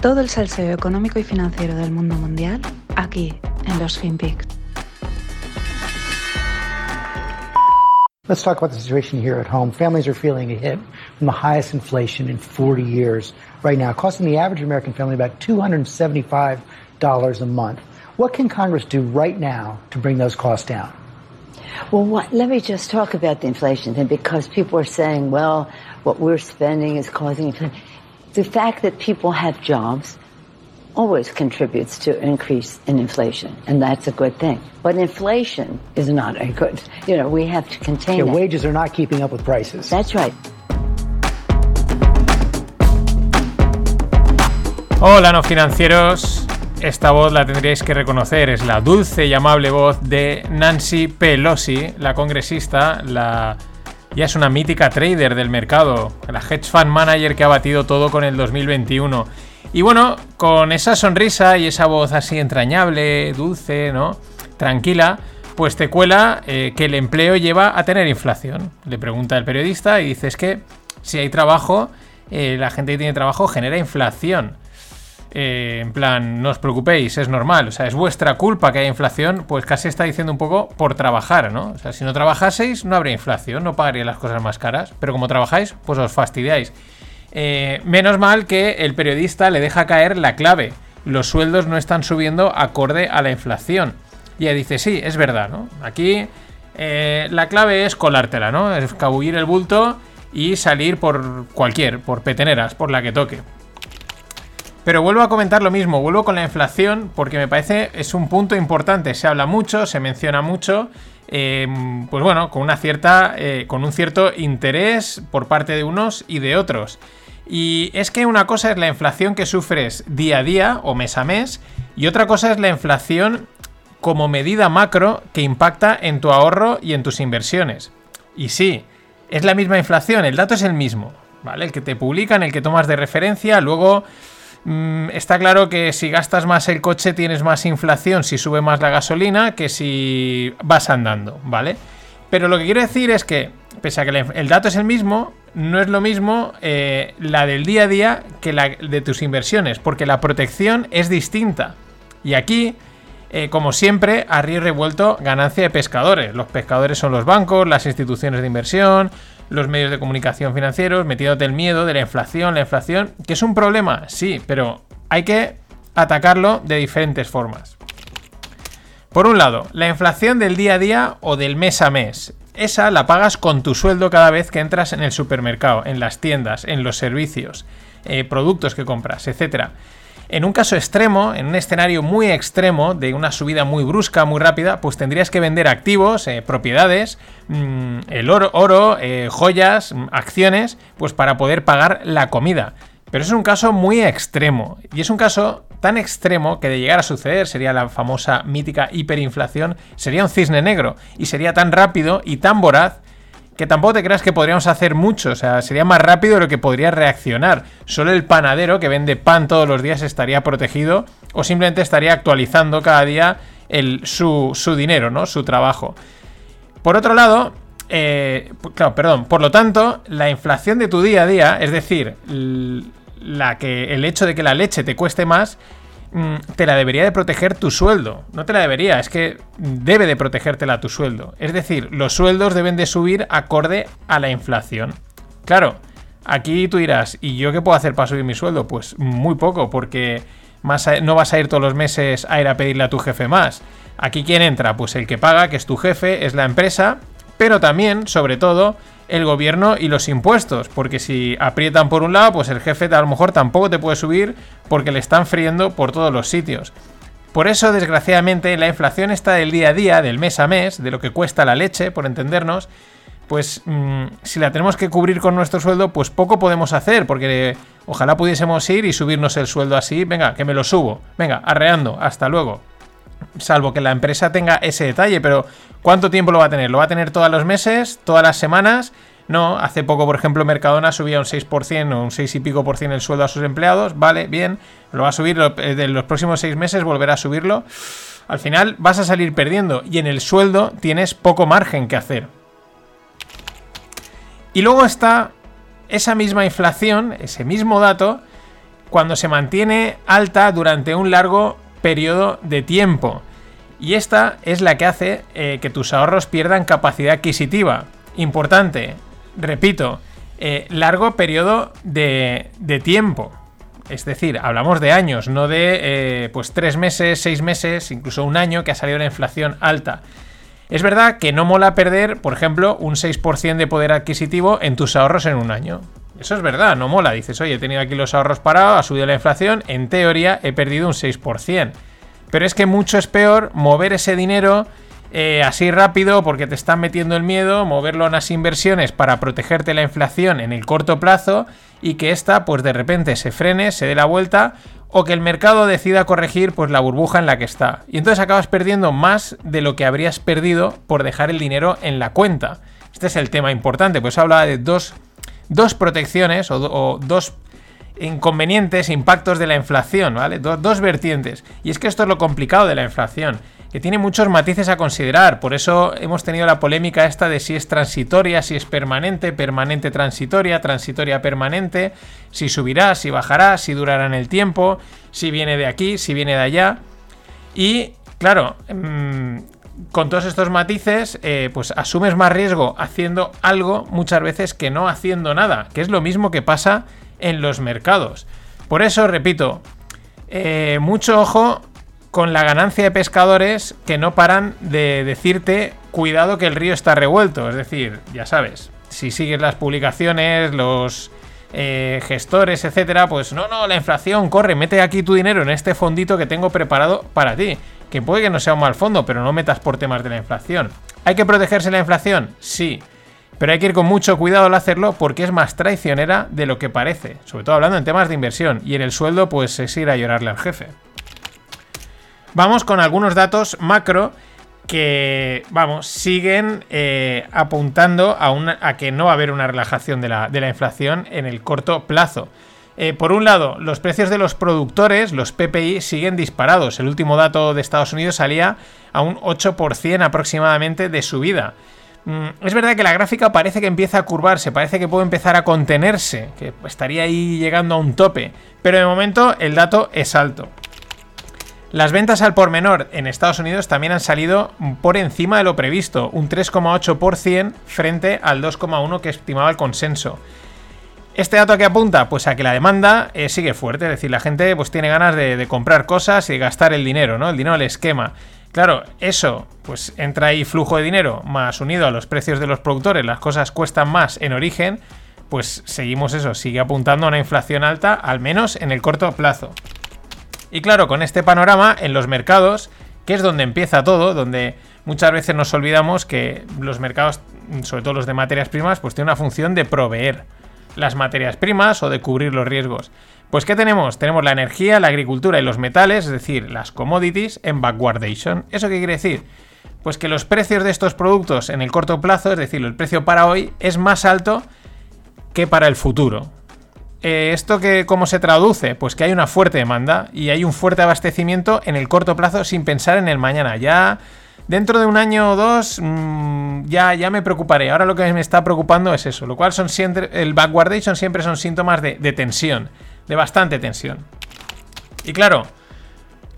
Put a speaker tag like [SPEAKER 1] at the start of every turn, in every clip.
[SPEAKER 1] Todo el salseo económico y financiero del mundo mundial aquí en los FinPix.
[SPEAKER 2] Let's talk about the situation here at home. Families are feeling a hit from the highest inflation in 40 years right now, costing the average American family about $275 a month. What can Congress do right now to bring those costs down?
[SPEAKER 3] Well, what, let me just talk about the inflation thing because people are saying, well, what we're spending is causing inflation. The fact that people have jobs always contributes to increase in inflation, and that's a good thing. But inflation is not a good, you know, we have to contain
[SPEAKER 2] Yeah,
[SPEAKER 3] it.
[SPEAKER 2] wages are not keeping up with prices.
[SPEAKER 3] That's right.
[SPEAKER 4] Hola no financieros, esta voz la tendríais que reconocer, es la dulce y amable voz de Nancy Pelosi, la congresista, la ya es una mítica trader del mercado, la hedge fund manager que ha batido todo con el 2021. Y bueno, con esa sonrisa y esa voz así entrañable, dulce, ¿no? Tranquila, pues te cuela eh, que el empleo lleva a tener inflación. Le pregunta el periodista y dice es que si hay trabajo, eh, la gente que tiene trabajo genera inflación. Eh, en plan, no os preocupéis, es normal, o sea, es vuestra culpa que haya inflación, pues casi está diciendo un poco por trabajar, ¿no? O sea, si no trabajaseis, no habría inflación, no pagaríais las cosas más caras, pero como trabajáis, pues os fastidiáis. Eh, menos mal que el periodista le deja caer la clave, los sueldos no están subiendo acorde a la inflación. Y ella dice, sí, es verdad, ¿no? Aquí eh, la clave es colártela, ¿no? Es escabullir el bulto y salir por cualquier, por peteneras, por la que toque. Pero vuelvo a comentar lo mismo, vuelvo con la inflación porque me parece es un punto importante. Se habla mucho, se menciona mucho, eh, pues bueno, con una cierta, eh, con un cierto interés por parte de unos y de otros. Y es que una cosa es la inflación que sufres día a día o mes a mes y otra cosa es la inflación como medida macro que impacta en tu ahorro y en tus inversiones. Y sí, es la misma inflación, el dato es el mismo, ¿vale? El que te publican, el que tomas de referencia, luego mm, está claro que si gastas más el coche tienes más inflación si sube más la gasolina que si vas andando, ¿vale? Pero lo que quiero decir es que, pese a que el dato es el mismo, no es lo mismo eh, la del día a día que la de tus inversiones, porque la protección es distinta. Y aquí, eh, como siempre, a río revuelto, ganancia de pescadores. Los pescadores son los bancos, las instituciones de inversión, los medios de comunicación financieros, metiéndote el miedo de la inflación, la inflación, que es un problema, sí, pero hay que atacarlo de diferentes formas. Por un lado, la inflación del día a día o del mes a mes. Esa la pagas con tu sueldo cada vez que entras en el supermercado, en las tiendas, en los servicios, eh, productos que compras, etc. En un caso extremo, en un escenario muy extremo, de una subida muy brusca, muy rápida, pues tendrías que vender activos, eh, propiedades, mm, el oro, oro eh, joyas, mm, acciones, pues para poder pagar la comida. Pero es un caso muy extremo. Y es un caso tan extremo que de llegar a suceder sería la famosa mítica hiperinflación, sería un cisne negro. Y sería tan rápido y tan voraz que tampoco te creas que podríamos hacer mucho. O sea, sería más rápido lo que podría reaccionar. Solo el panadero que vende pan todos los días estaría protegido o simplemente estaría actualizando cada día el, su, su dinero, ¿no? Su trabajo. Por otro lado, eh, claro, perdón, por lo tanto, la inflación de tu día a día, es decir, la que, el hecho de que la leche te cueste más, te la debería de proteger tu sueldo. No te la debería, es que debe de protegértela tu sueldo. Es decir, los sueldos deben de subir acorde a la inflación. Claro, aquí tú dirás, ¿y yo qué puedo hacer para subir mi sueldo? Pues muy poco, porque más no vas a ir todos los meses a ir a pedirle a tu jefe más. Aquí quién entra, pues el que paga, que es tu jefe, es la empresa, pero también, sobre todo, el gobierno y los impuestos, porque si aprietan por un lado, pues el jefe a lo mejor tampoco te puede subir porque le están friendo por todos los sitios. Por eso, desgraciadamente, la inflación está del día a día, del mes a mes, de lo que cuesta la leche, por entendernos, pues mm, si la tenemos que cubrir con nuestro sueldo, pues poco podemos hacer, porque ojalá pudiésemos ir y subirnos el sueldo así, venga, que me lo subo, venga, arreando, hasta luego. Salvo que la empresa tenga ese detalle, pero ¿cuánto tiempo lo va a tener? ¿Lo va a tener todos los meses? ¿Todas las semanas? No, hace poco, por ejemplo, Mercadona subía un 6% o un 6 y pico por ciento el sueldo a sus empleados. Vale, bien, lo va a subir, lo- eh, los próximos seis meses volverá a subirlo. Al final vas a salir perdiendo y en el sueldo tienes poco margen que hacer. Y luego está esa misma inflación, ese mismo dato, cuando se mantiene alta durante un largo periodo de tiempo. Y esta es la que hace eh, que tus ahorros pierdan capacidad adquisitiva. Importante, repito, eh, largo periodo de, tiempo. Es decir, hablamos de años, no de eh, pues tres meses, seis meses, incluso un año que ha salido la inflación alta. Es verdad que no mola perder, por ejemplo, un 6% de poder adquisitivo en tus ahorros en un año. Eso es verdad, no mola. Dices, oye, he tenido aquí los ahorros parados, ha subido la inflación, en teoría he perdido un 6%. Pero es que mucho es peor mover ese dinero eh, así rápido porque te están metiendo el miedo, moverlo a unas inversiones para protegerte la inflación en el corto plazo y que esta pues de repente se frene, se dé la vuelta o que el mercado decida corregir pues la burbuja en la que está. Y entonces acabas perdiendo más de lo que habrías perdido por dejar el dinero en la cuenta. Este es el tema importante, pues habla de dos, dos protecciones o, dos inconvenientes, impactos de la inflación, ¿vale? dos vertientes. Y es que esto es lo complicado de la inflación que tiene muchos matices a considerar. Por eso hemos tenido la polémica esta de si es transitoria, si es permanente, permanente transitoria, transitoria permanente, si subirá, si bajará, si durará en el tiempo, si viene de aquí, si viene de allá. Y claro, mm, con todos estos matices, eh, pues asumes más riesgo haciendo algo muchas veces que no haciendo nada, que es lo mismo que pasa en los mercados. Por eso, repito, eh, mucho ojo con la ganancia de pescadores que no paran de decirte cuidado que el río está revuelto. Es decir, ya sabes, si sigues las publicaciones, los eh, gestores, etcétera, pues no, no, la inflación corre, mete aquí tu dinero en este fondito que tengo preparado para ti. Que puede que no sea un mal fondo, pero no metas por temas de la inflación. ¿Hay que protegerse la inflación? Sí. Pero hay que ir con mucho cuidado al hacerlo porque es más traicionera de lo que parece. Sobre todo hablando en temas de inversión. Y en el sueldo, pues es ir a llorarle al jefe. Vamos con algunos datos macro que, vamos, siguen eh, apuntando a, que no va a haber una relajación de la, inflación en el corto plazo. Eh, por un lado, los precios de los productores, los PPI, siguen disparados. El último dato de Estados Unidos salía a un 8% aproximadamente de subida. Mm, es verdad que la gráfica parece que empieza a curvarse, parece que puede empezar a contenerse, que estaría ahí llegando a un tope, pero de momento el dato es alto. Las ventas al por menor en Estados Unidos también han salido por encima de lo previsto, un 3,8% frente al 2,1% que estimaba el consenso. ¿Este dato que apunta? Pues a que la demanda eh, sigue fuerte, es decir, la gente pues tiene ganas de, comprar cosas y gastar el dinero, ¿no? El dinero al esquema. Claro, eso, pues entra ahí flujo de dinero más unido a los precios de los productores, las cosas cuestan más en origen, pues seguimos eso, sigue apuntando a una inflación alta, al menos en el corto plazo. Y claro, con este panorama en los mercados, que es donde empieza todo, donde muchas veces nos olvidamos que los mercados, sobre todo los de materias primas, pues tienen una función de proveer las materias primas o de cubrir los riesgos. Pues ¿qué tenemos? Tenemos la energía, la agricultura y los metales, es decir, las commodities en backwardation. ¿Eso qué quiere decir? Pues que los precios de estos productos en el corto plazo, es decir, el precio para hoy, es más alto que para el futuro. Eh, ¿Esto que, cómo se traduce? Pues que hay una fuerte demanda y hay un fuerte abastecimiento en el corto plazo sin pensar en el mañana. Ya dentro de un año o dos mm, ya, ya me preocuparé. Ahora lo que me está preocupando es eso. Lo cual son siempre, el backwardation siempre son síntomas de, de tensión, de bastante tensión. Y claro,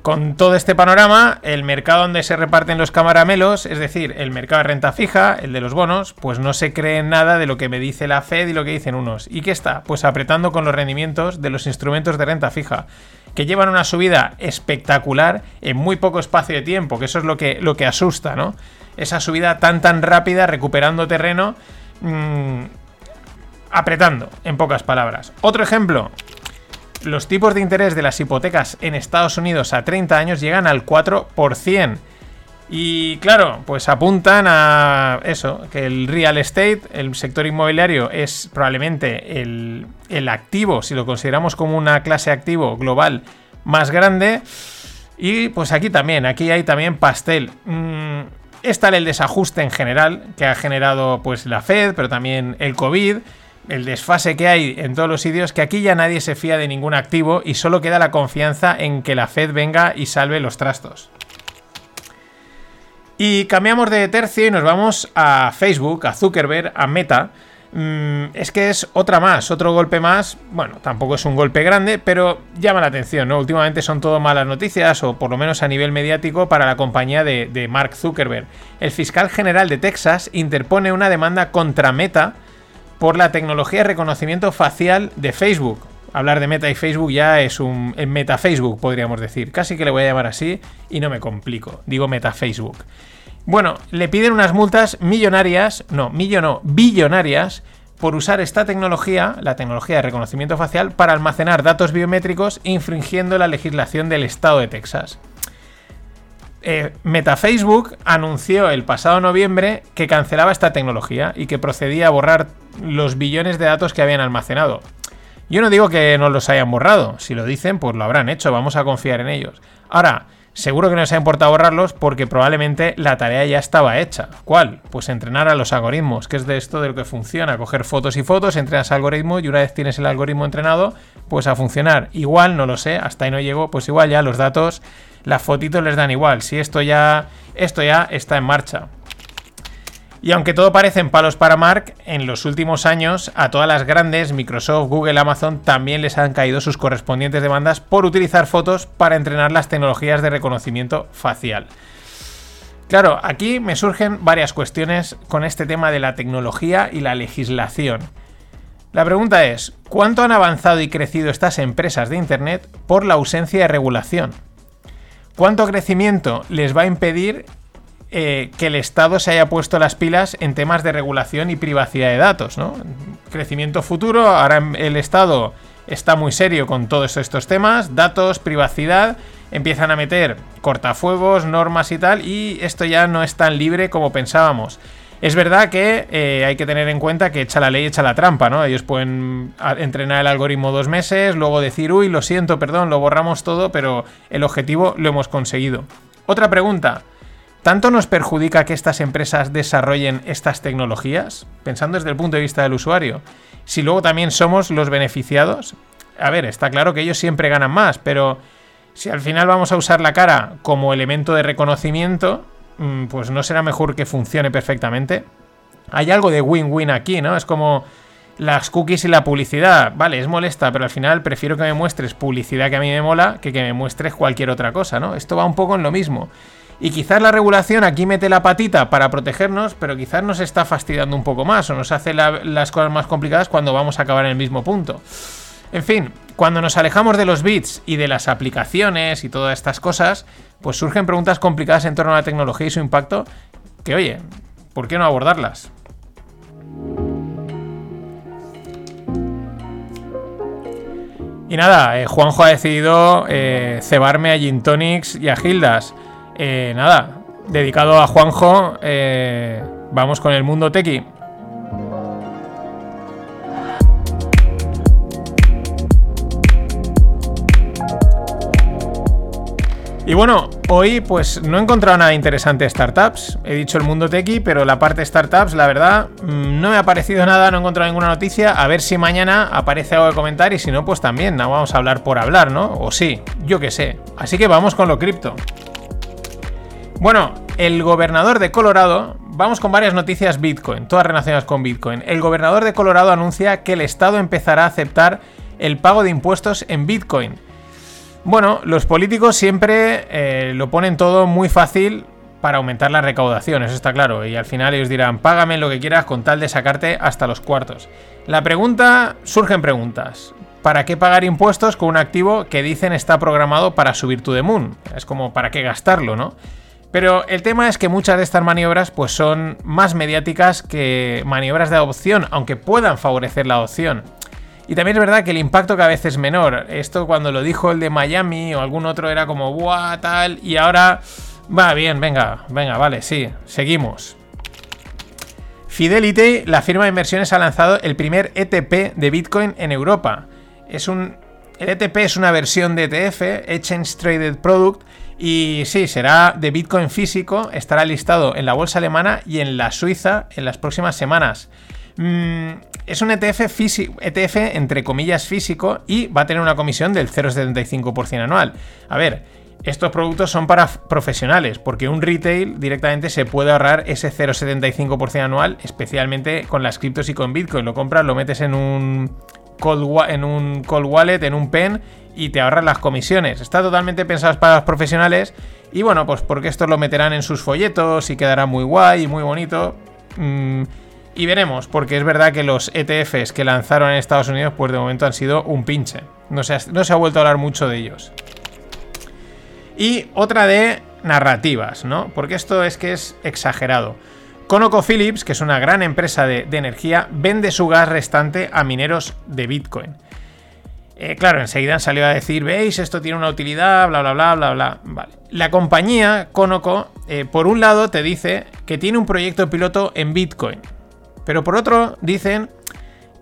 [SPEAKER 4] con todo este panorama, el mercado donde se reparten los camaramelos, es decir, el mercado de renta fija, el de los bonos, pues no se cree nada de lo que me dice la Fed y lo que dicen unos. ¿Y qué está? Pues apretando con los rendimientos de los instrumentos de renta fija, que llevan una subida espectacular en muy poco espacio de tiempo, que eso es lo que, lo que asusta, ¿no? Esa subida tan tan rápida, recuperando terreno, mm, apretando, en pocas palabras. Otro ejemplo, los tipos de interés de las hipotecas en Estados Unidos a 30 años llegan al 4%. Y claro, pues apuntan a eso, que el real estate, el sector inmobiliario, es probablemente el, activo, si lo consideramos como una clase activo global más grande. Y pues aquí también, aquí hay también pastel. Mm, está el desajuste en general que ha generado pues la Fed, pero también el COVID el desfase que hay en todos los sitios, que aquí ya nadie se fía de ningún activo y solo queda la confianza en que la Fed venga y salve los trastos. Y cambiamos de tercio y nos vamos a Facebook, a Zuckerberg, a Meta. Mm, es que es otra más, otro golpe más. Bueno, tampoco es un golpe grande, pero llama la atención, ¿no? Últimamente son todo malas noticias, o por lo menos a nivel mediático, para la compañía de, de Mark Zuckerberg. El fiscal general de Texas interpone una demanda contra Meta por la tecnología de reconocimiento facial de Facebook. Hablar de Meta y Facebook ya es un en Meta Facebook, podríamos decir. Casi que le voy a llamar así y no me complico. Digo Meta Facebook. Bueno, le piden unas multas millonarias, no, millón no, billonarias, por usar esta tecnología, la tecnología de reconocimiento facial, para almacenar datos biométricos infringiendo la legislación del estado de Texas. Eh, Meta Facebook anunció el pasado noviembre que cancelaba esta tecnología y que procedía a borrar los billones de datos que habían almacenado. Yo no digo que no los hayan borrado, si lo dicen, pues lo habrán hecho, vamos a confiar en ellos. Ahora, Seguro que no se ha importado borrarlos porque probablemente la tarea ya estaba hecha. ¿Cuál? Pues entrenar a los algoritmos, que es de esto de lo que funciona. Coger fotos y fotos, entrenas algoritmo y una vez tienes el algoritmo entrenado, pues a funcionar. Igual, no lo sé, hasta ahí no llego, pues igual ya los datos, las fotitos les dan igual. Si esto ya, esto ya está en marcha. Y aunque todo parece en palos para Mark, en los últimos años a todas las grandes, Microsoft, Google, Amazon, también les han caído sus correspondientes demandas por utilizar fotos para entrenar las tecnologías de reconocimiento facial. Claro, aquí me surgen varias cuestiones con este tema de la tecnología y la legislación. La pregunta es, ¿cuánto han avanzado y crecido estas empresas de Internet por la ausencia de regulación? ¿Cuánto crecimiento les va a impedir eh, que el Estado se haya puesto las pilas en temas de regulación y privacidad de datos, ¿no? Crecimiento futuro, ahora el Estado está muy serio con todos estos temas, datos, privacidad, empiezan a meter cortafuegos, normas y tal, y esto ya no es tan libre como pensábamos. Es verdad que eh, hay que tener en cuenta que echa la ley, echa la trampa, ¿no? Ellos pueden entrenar el algoritmo dos meses, luego decir, uy, lo siento, perdón, lo borramos todo, pero el objetivo lo hemos conseguido. Otra pregunta, ¿Tanto nos perjudica que estas empresas desarrollen estas tecnologías? Pensando desde el punto de vista del usuario. Si luego también somos los beneficiados. A ver, está claro que ellos siempre ganan más, pero si al final vamos a usar la cara como elemento de reconocimiento, pues no será mejor que funcione perfectamente. Hay algo de win-win aquí, ¿no? Es como las cookies y la publicidad. Vale, es molesta, pero al final prefiero que me muestres publicidad que a mí me mola que que me muestres cualquier otra cosa, ¿no? Esto va un poco en lo mismo. Y quizás la regulación aquí mete la patita para protegernos, pero quizás nos está fastidiando un poco más o nos hace las cosas más complicadas cuando vamos a acabar en el mismo punto. En fin, cuando nos alejamos de los bits y de las aplicaciones y todas estas cosas, pues surgen preguntas complicadas en torno a la tecnología y su impacto, que oye, ¿por qué no abordarlas? Y nada, eh, Juanjo ha decidido eh, cebarme a Gin Tonics y a Gildas. Eh, nada, dedicado a Juanjo, eh, vamos con el mundo tequi. Y bueno, hoy pues no he encontrado nada interesante de startups. He dicho el mundo tequi, pero la parte startups, la verdad, mm, no me ha parecido nada, no he encontrado ninguna noticia. A ver si mañana aparece algo de comentar y si no, pues también, no vamos a hablar por hablar, ¿no? O sí, yo qué sé. Así que vamos con lo cripto. Bueno, el gobernador de Colorado, vamos con varias noticias Bitcoin, todas relacionadas con Bitcoin. El gobernador de Colorado anuncia que el Estado empezará a aceptar el pago de impuestos en Bitcoin. Bueno, los políticos siempre eh, lo ponen todo muy fácil para aumentar la recaudación, eso está claro, y al final ellos dirán, págame lo que quieras con tal de sacarte hasta los cuartos. La pregunta, surgen preguntas. ¿Para qué pagar impuestos con un activo que dicen está programado para subir tu moon? Es como, ¿para qué gastarlo, no? Pero el tema es que muchas de estas maniobras pues son más mediáticas que maniobras de adopción, aunque puedan favorecer la adopción. Y también es verdad que el impacto cada vez es menor. Esto cuando lo dijo el de Miami o algún otro era como, ¡buah! tal, y ahora va bien, venga, venga, vale, sí, seguimos. Fidelity, la firma de inversiones, ha lanzado el primer ETP de Bitcoin en Europa. Es un, el ETP es una versión de ETF, Exchange Traded Product, y sí, será de Bitcoin físico, estará listado en la bolsa alemana y en la Suiza en las próximas semanas. Mm, es un ETF, ETF entre comillas físico y va a tener una comisión del 0,75% anual. A ver, estos productos son para profesionales, porque un retail directamente se puede ahorrar ese 0,75% anual, especialmente con las criptos y con Bitcoin. Lo compras, lo metes en un cold, en un cold wallet, en un pen y te ahorras las comisiones. Está totalmente pensado para los profesionales y bueno, pues porque esto lo meterán en sus folletos y quedará muy guay y muy bonito. Mm, y veremos, porque es verdad que los ETFs que lanzaron en Estados Unidos, pues de momento han sido un pinche. No se ha vuelto a hablar mucho de ellos. Y otra de narrativas, ¿no? Porque esto es que es exagerado. ConocoPhillips, que es una gran empresa de, energía, vende su gas restante a mineros de Bitcoin. Eh, claro, enseguida salió a decir, veis, esto tiene una utilidad, bla, bla, bla, bla, bla. Vale. La compañía Conoco, eh, por un lado, te dice que tiene un proyecto piloto en Bitcoin. Pero por otro, dicen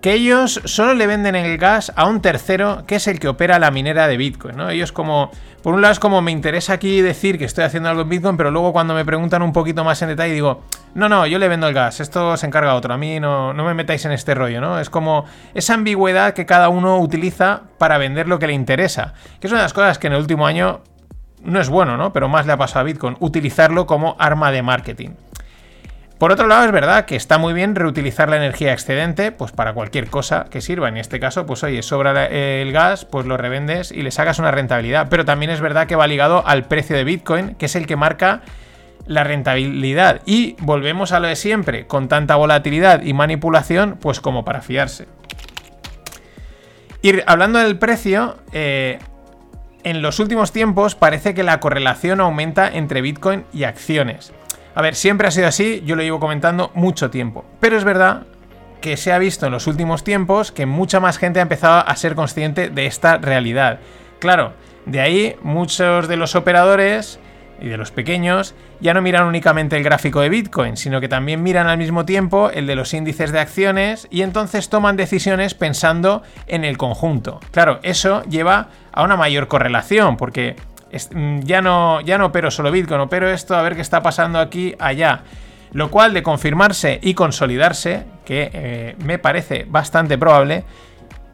[SPEAKER 4] que ellos solo le venden el gas a un tercero que es el que opera la minera de Bitcoin, ¿no? Ellos como, por un lado es como me interesa aquí decir que estoy haciendo algo en Bitcoin, pero luego cuando me preguntan un poquito más en detalle digo, no, no, yo le vendo el gas, esto se encarga otro, a mí no, no me metáis en este rollo, ¿no? Es como esa ambigüedad que cada uno utiliza para vender lo que le interesa, que es una de las cosas que en el último año no es bueno, ¿no? Pero más le ha pasado a Bitcoin, utilizarlo como arma de marketing. Por otro lado, es verdad que está muy bien reutilizar la energía excedente, pues para cualquier cosa que sirva. En este caso, pues oye, sobra el gas, pues lo revendes y le sacas una rentabilidad. Pero también es verdad que va ligado al precio de Bitcoin, que es el que marca la rentabilidad. Y volvemos a lo de siempre, con tanta volatilidad y manipulación, pues como para fiarse. Y hablando del precio, eh, en los últimos tiempos parece que la correlación aumenta entre Bitcoin y acciones. A ver, siempre ha sido así, yo lo llevo comentando mucho tiempo. Pero es verdad que se ha visto en los últimos tiempos que mucha más gente ha empezado a ser consciente de esta realidad. Claro, de ahí muchos de los operadores y de los pequeños ya no miran únicamente el gráfico de Bitcoin, sino que también miran al mismo tiempo el de los índices de acciones y entonces toman decisiones pensando en el conjunto. Claro, eso lleva a una mayor correlación, porque ya no, ya no opero solo Bitcoin, opero esto, a ver qué está pasando aquí, allá. Lo cual, de confirmarse y consolidarse, que eh, me parece bastante probable,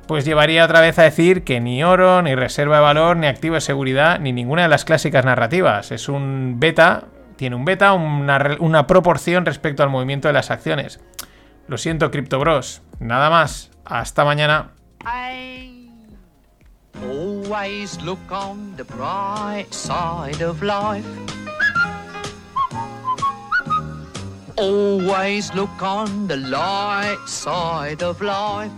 [SPEAKER 4] pues llevaría otra vez a decir que ni oro, ni reserva de valor, ni activo de seguridad, ni ninguna de las clásicas narrativas. Es un beta, tiene un beta, una, una proporción respecto al movimiento de las acciones. Lo siento, CryptoBros. Nada más. Hasta mañana. Always look on the bright side of life. Always look on the light side of life.